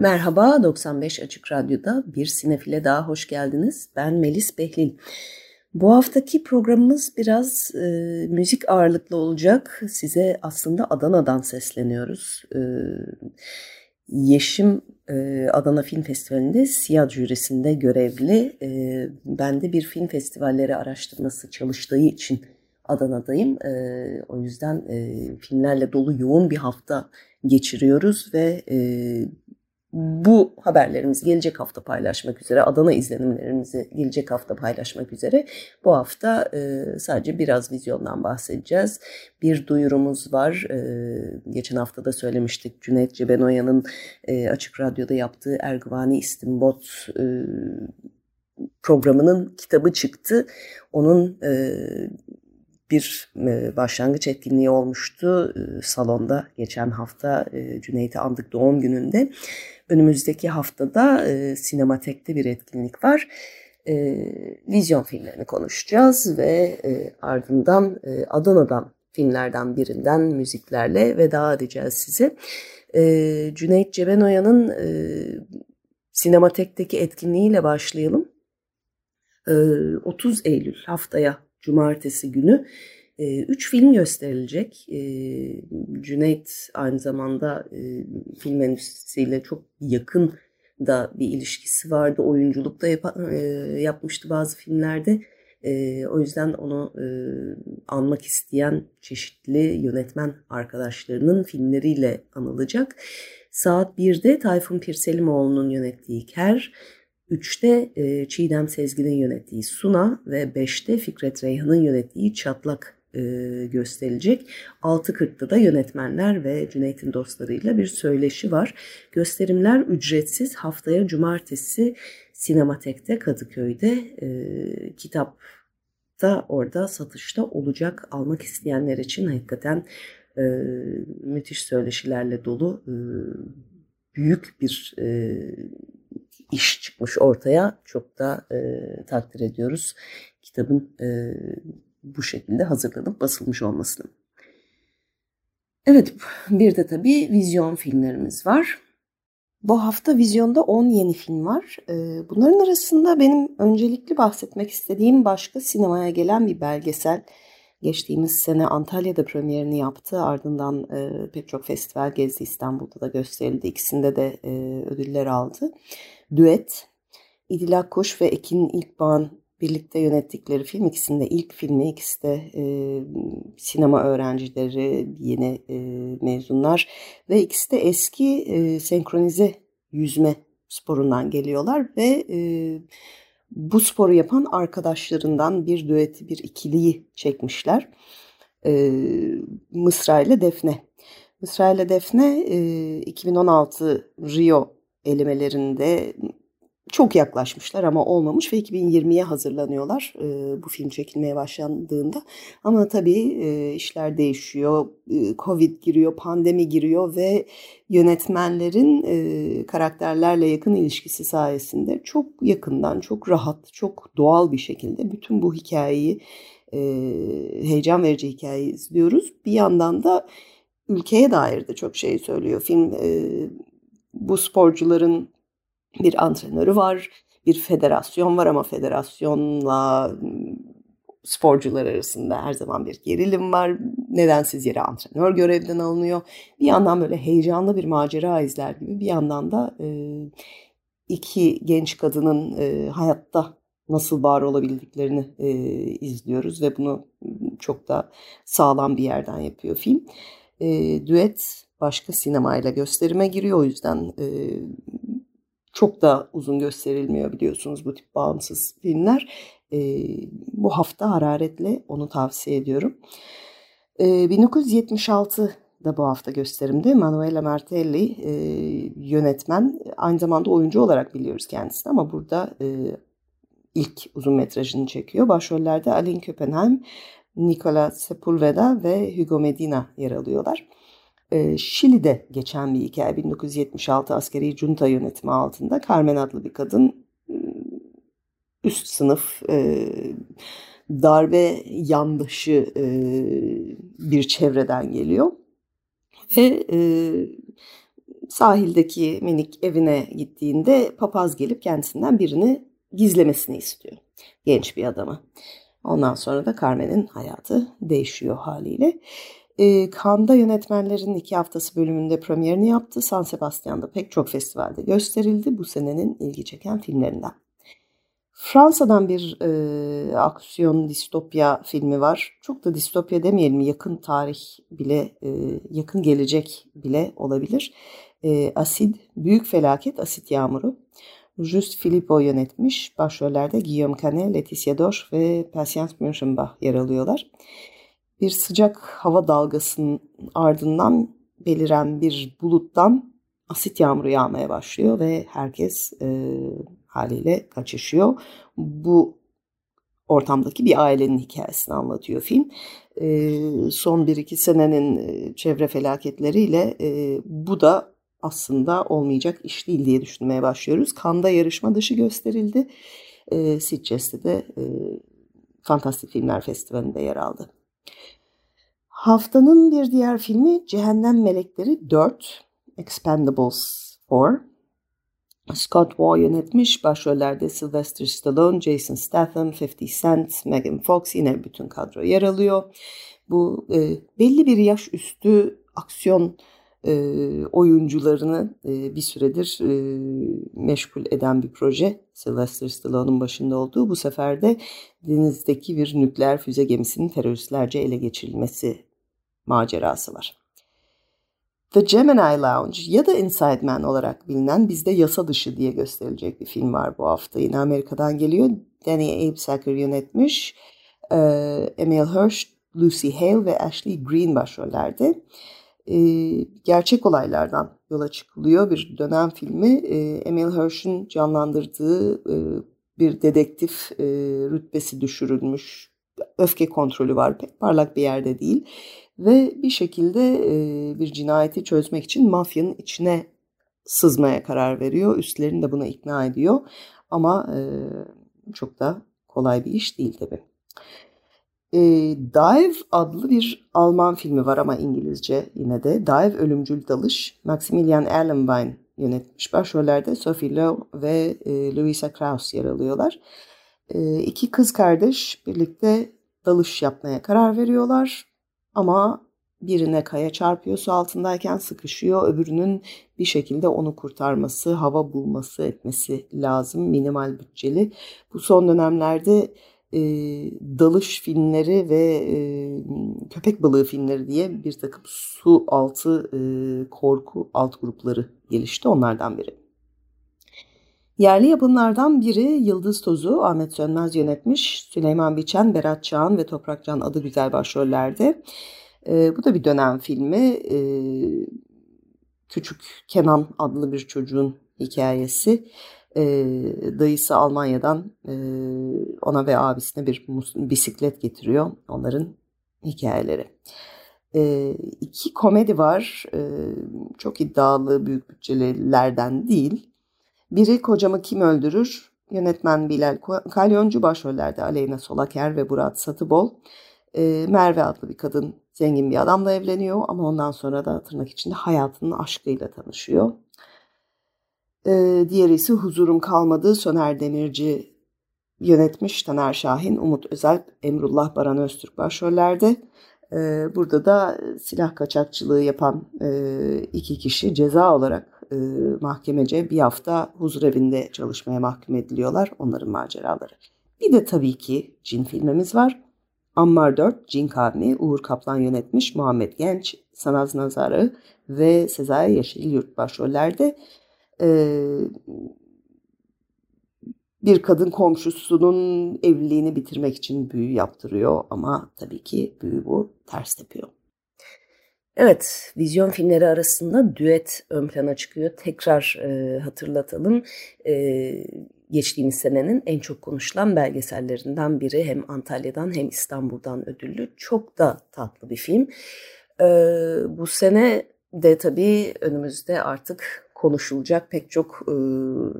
Merhaba, 95 Açık Radyo'da bir sinefile daha hoş geldiniz. Ben Melis Behlil. Bu haftaki programımız biraz e, müzik ağırlıklı olacak. Size aslında Adana'dan sesleniyoruz. E, Yeşim e, Adana Film Festivali'nde siyah jürisinde görevli. E, ben de bir film festivalleri araştırması çalıştığı için Adana'dayım. E, o yüzden e, filmlerle dolu yoğun bir hafta geçiriyoruz ve e, bu haberlerimizi gelecek hafta paylaşmak üzere, Adana izlenimlerimizi gelecek hafta paylaşmak üzere bu hafta e, sadece biraz vizyondan bahsedeceğiz. Bir duyurumuz var. E, geçen hafta da söylemiştik Cüneyt Cebenoya'nın e, Açık Radyo'da yaptığı Erguvani İstimbot e, programının kitabı çıktı. Onun e, bir e, başlangıç etkinliği olmuştu e, salonda geçen hafta e, Cüneyt'i andık doğum gününde. Önümüzdeki haftada Sinematek'te bir etkinlik var. Vizyon filmlerini konuşacağız ve ardından Adana'dan filmlerden birinden müziklerle veda edeceğiz size. Cüneyt Cebenoya'nın Sinematek'teki etkinliğiyle başlayalım. E, 30 Eylül haftaya cumartesi günü e, üç film gösterilecek. E, Cüneyt aynı zamanda e, film endüstrisiyle çok yakın da bir ilişkisi vardı. Oyunculuk da yap, e, yapmıştı bazı filmlerde. E, o yüzden onu e, anmak isteyen çeşitli yönetmen arkadaşlarının filmleriyle anılacak. Saat 1'de Tayfun Pirselimoğlu'nun yönettiği Ker, 3'te e, Çiğdem Sezgin'in yönettiği Suna ve 5'te Fikret Reyhan'ın yönettiği Çatlak e, gösterilecek. 6.40'da da yönetmenler ve Cüneyt'in dostlarıyla bir söyleşi var. Gösterimler ücretsiz haftaya cumartesi Sinematek'te Kadıköy'de e, kitap da orada satışta olacak. Almak isteyenler için hakikaten e, müthiş söyleşilerle dolu e, büyük bir e, iş çıkmış ortaya. Çok da e, takdir ediyoruz kitabın e, bu şekilde hazırlanıp basılmış olmasını. Evet bir de tabii vizyon filmlerimiz var. Bu hafta vizyonda 10 yeni film var. Bunların arasında benim öncelikli bahsetmek istediğim başka sinemaya gelen bir belgesel. Geçtiğimiz sene Antalya'da premierini yaptı. Ardından pek çok festival gezdi. İstanbul'da da gösterildi. İkisinde de ödüller aldı. Düet. İdil Akkoş ve Ekin İlkbağ'ın birlikte yönettikleri film. ikisinde ilk filmi, ikisi de e, sinema öğrencileri, yeni e, mezunlar ve ikisi de eski e, senkronize yüzme sporundan geliyorlar ve e, bu sporu yapan arkadaşlarından bir düeti, bir ikiliyi çekmişler. E, Mısra ile Defne. Mısra ile Defne e, 2016 Rio elemelerinde çok yaklaşmışlar ama olmamış ve 2020'ye hazırlanıyorlar e, bu film çekilmeye başlandığında. Ama tabii e, işler değişiyor, e, Covid giriyor, pandemi giriyor ve yönetmenlerin e, karakterlerle yakın ilişkisi sayesinde çok yakından, çok rahat, çok doğal bir şekilde bütün bu hikayeyi, e, heyecan verici hikayeyi izliyoruz. Bir yandan da ülkeye dair de çok şey söylüyor. Film e, bu sporcuların bir antrenörü var, bir federasyon var ama federasyonla sporcular arasında her zaman bir gerilim var. Nedensiz yere antrenör görevden alınıyor. Bir yandan böyle heyecanlı bir macera izler gibi bir yandan da e, iki genç kadının e, hayatta nasıl var olabildiklerini e, izliyoruz ve bunu çok da sağlam bir yerden yapıyor film. E, düet başka sinemayla gösterime giriyor o yüzden e, çok da uzun gösterilmiyor biliyorsunuz bu tip bağımsız filmler. E, bu hafta hararetle onu tavsiye ediyorum. E, 1976 da bu hafta gösterimde. Manuela Martelli e, yönetmen. Aynı zamanda oyuncu olarak biliyoruz kendisini ama burada e, ilk uzun metrajını çekiyor. Başrollerde Aline Köppenheim, Nicola Sepulveda ve Hugo Medina yer alıyorlar. E, Şili'de geçen bir hikaye 1976 askeri junta yönetimi altında Carmen adlı bir kadın üst sınıf e, darbe yandaşı e, bir çevreden geliyor. Ve sahildeki minik evine gittiğinde papaz gelip kendisinden birini gizlemesini istiyor. Genç bir adamı. Ondan sonra da Carmen'in hayatı değişiyor haliyle. E, Cannes'da yönetmenlerin iki haftası bölümünde premierini yaptı. San Sebastian'da pek çok festivalde gösterildi. Bu senenin ilgi çeken filmlerinden. Fransa'dan bir e, aksiyon distopya filmi var. Çok da distopya demeyelim, yakın tarih bile, e, yakın gelecek bile olabilir. E, Asid, Büyük Felaket, Asit Yağmuru. Just Filippo yönetmiş. Başrollerde Guillaume Canet, Laetitia Doche ve Patience Münchenbach yer alıyorlar. Bir sıcak hava dalgasının ardından beliren bir buluttan asit yağmuru yağmaya başlıyor ve herkes e, haliyle kaçışıyor. Bu ortamdaki bir ailenin hikayesini anlatıyor film. E, son bir iki senenin e, çevre felaketleriyle e, bu da aslında olmayacak iş değil diye düşünmeye başlıyoruz. Kanda yarışma dışı gösterildi. E, Sitges'te de e, Fantastik Filmler Festivali'nde yer aldı. Haftanın bir diğer filmi Cehennem Melekleri 4, Expendables 4. Scott Waugh yönetmiş. Başrollerde Sylvester Stallone, Jason Statham, 50 Cent, Megan Fox yine bütün kadro yer alıyor. Bu e, belli bir yaş üstü aksiyon e, oyuncularını e, bir süredir e, meşgul eden bir proje. Sylvester Stallone'un başında olduğu bu sefer de denizdeki bir nükleer füze gemisinin teröristlerce ele geçirilmesi macerası var. The Gemini Lounge ya da Inside Man olarak bilinen bizde yasa dışı diye gösterilecek bir film var bu hafta. Yine Amerika'dan geliyor. Danny Absacker yönetmiş. Emil Hirsch, Lucy Hale ve Ashley Green başrollerde. Gerçek olaylardan yola çıkılıyor bir dönem filmi. Emil Hirsch'ün canlandırdığı bir dedektif rütbesi düşürülmüş. Öfke kontrolü var. Pek parlak bir yerde değil ve bir şekilde bir cinayeti çözmek için mafyanın içine sızmaya karar veriyor. Üstlerini de buna ikna ediyor. Ama çok da kolay bir iş değil tabii. E, Dive adlı bir Alman filmi var ama İngilizce yine de. Dive Ölümcül Dalış. Maximilian Erlenwein yönetmiş. Başrollerde Sophie Lowe ve e, Louisa Krauss yer alıyorlar. E, iki kız kardeş birlikte dalış yapmaya karar veriyorlar. Ama birine kaya çarpıyor su altındayken sıkışıyor. Öbürünün bir şekilde onu kurtarması, hava bulması etmesi lazım. Minimal bütçeli. Bu son dönemlerde e, dalış filmleri ve e, köpek balığı filmleri diye bir takım su altı e, korku alt grupları gelişti. Onlardan biri. Yerli yapımlardan biri Yıldız Tozu, Ahmet Sönmez yönetmiş. Süleyman Biçen, Berat Çağan ve Toprak Can adı güzel başrollerde. E, bu da bir dönem filmi. E, Küçük Kenan adlı bir çocuğun hikayesi. E, dayısı Almanya'dan e, ona ve abisine bir bisiklet getiriyor. Onların hikayeleri. E, iki komedi var. E, çok iddialı, büyük bütçelerden değil. Biri Kocamı Kim Öldürür? Yönetmen Bilal Kalyoncu başrollerde Aleyna Solaker ve Murat Satıbol. E, Merve adlı bir kadın zengin bir adamla evleniyor ama ondan sonra da tırnak içinde hayatının aşkıyla tanışıyor. E, diğeri ise Huzurum Kalmadı Soner Demirci yönetmiş Taner Şahin, Umut Özel, Emrullah Baran Öztürk başrollerde. E, burada da silah kaçakçılığı yapan e, iki kişi ceza olarak e, mahkemece bir hafta huzur evinde çalışmaya mahkum ediliyorlar. Onların maceraları. Bir de tabii ki cin filmimiz var. Ammar 4, Cin Kavmi, Uğur Kaplan yönetmiş, Muhammed Genç, Sanaz Nazarı ve Sezai Yeşil Yurt başrollerde e, bir kadın komşusunun evliliğini bitirmek için büyü yaptırıyor ama tabii ki büyü bu ters tepiyor. Evet, vizyon filmleri arasında düet ön plana çıkıyor. Tekrar e, hatırlatalım. E, geçtiğimiz senenin en çok konuşulan belgesellerinden biri. Hem Antalya'dan hem İstanbul'dan ödüllü. Çok da tatlı bir film. E, bu sene de tabii önümüzde artık konuşulacak pek çok e,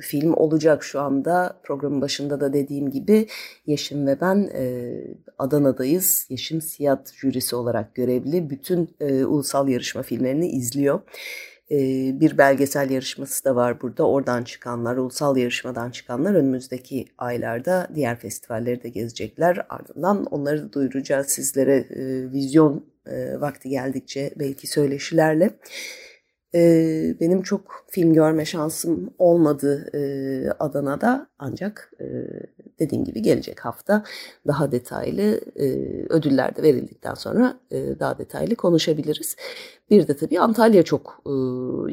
film olacak şu anda. Programın başında da dediğim gibi Yeşim ve ben e, Adana'dayız. Yeşim Siyat jürisi olarak görevli. Bütün e, ulusal yarışma filmlerini izliyor. E, bir belgesel yarışması da var burada. Oradan çıkanlar, ulusal yarışmadan çıkanlar önümüzdeki aylarda diğer festivalleri de gezecekler. Ardından onları da duyuracağız sizlere e, vizyon e, vakti geldikçe belki söyleşilerle. Ee, benim çok film görme şansım olmadı e, Adana'da ancak e, dediğim gibi gelecek hafta daha detaylı e, ödüller de verildikten sonra e, daha detaylı konuşabiliriz. Bir de tabii Antalya çok e,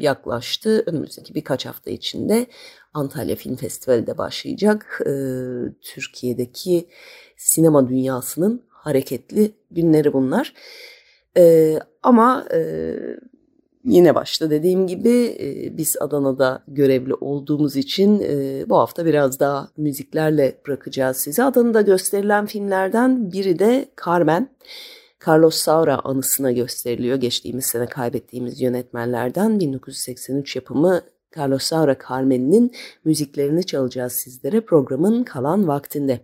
yaklaştı. Önümüzdeki birkaç hafta içinde Antalya Film Festivali de başlayacak. E, Türkiye'deki sinema dünyasının hareketli günleri bunlar. E, ama e, Yine başta dediğim gibi e, biz Adana'da görevli olduğumuz için e, bu hafta biraz daha müziklerle bırakacağız sizi. Adana'da gösterilen filmlerden biri de Carmen. Carlos Saura anısına gösteriliyor. Geçtiğimiz sene kaybettiğimiz yönetmenlerden 1983 yapımı Carlos Saura Carmen'in müziklerini çalacağız sizlere programın kalan vaktinde.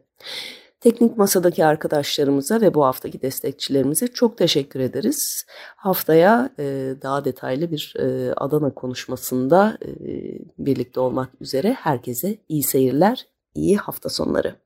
Teknik masadaki arkadaşlarımıza ve bu haftaki destekçilerimize çok teşekkür ederiz. Haftaya e, daha detaylı bir e, Adana konuşmasında e, birlikte olmak üzere herkese iyi seyirler, iyi hafta sonları.